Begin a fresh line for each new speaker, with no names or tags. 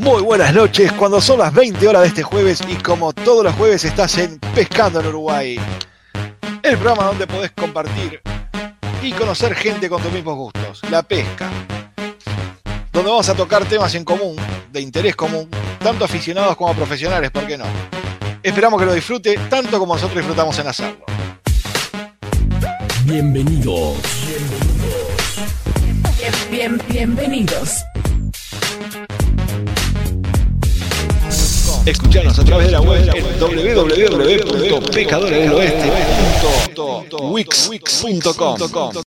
Muy buenas noches, cuando son las 20 horas de este jueves y como todos los jueves estás en Pescando en Uruguay. El programa donde podés compartir y conocer gente con tus mismos gustos, la pesca. Donde vamos a tocar temas en común, de interés común, tanto aficionados como profesionales, ¿por qué no? Esperamos que lo disfrute tanto como nosotros disfrutamos en hacerlo.
Bienvenidos. Bien, bien, bienvenidos.
Escuchanos a través de la web www.pecadoresdeloeste.wix.com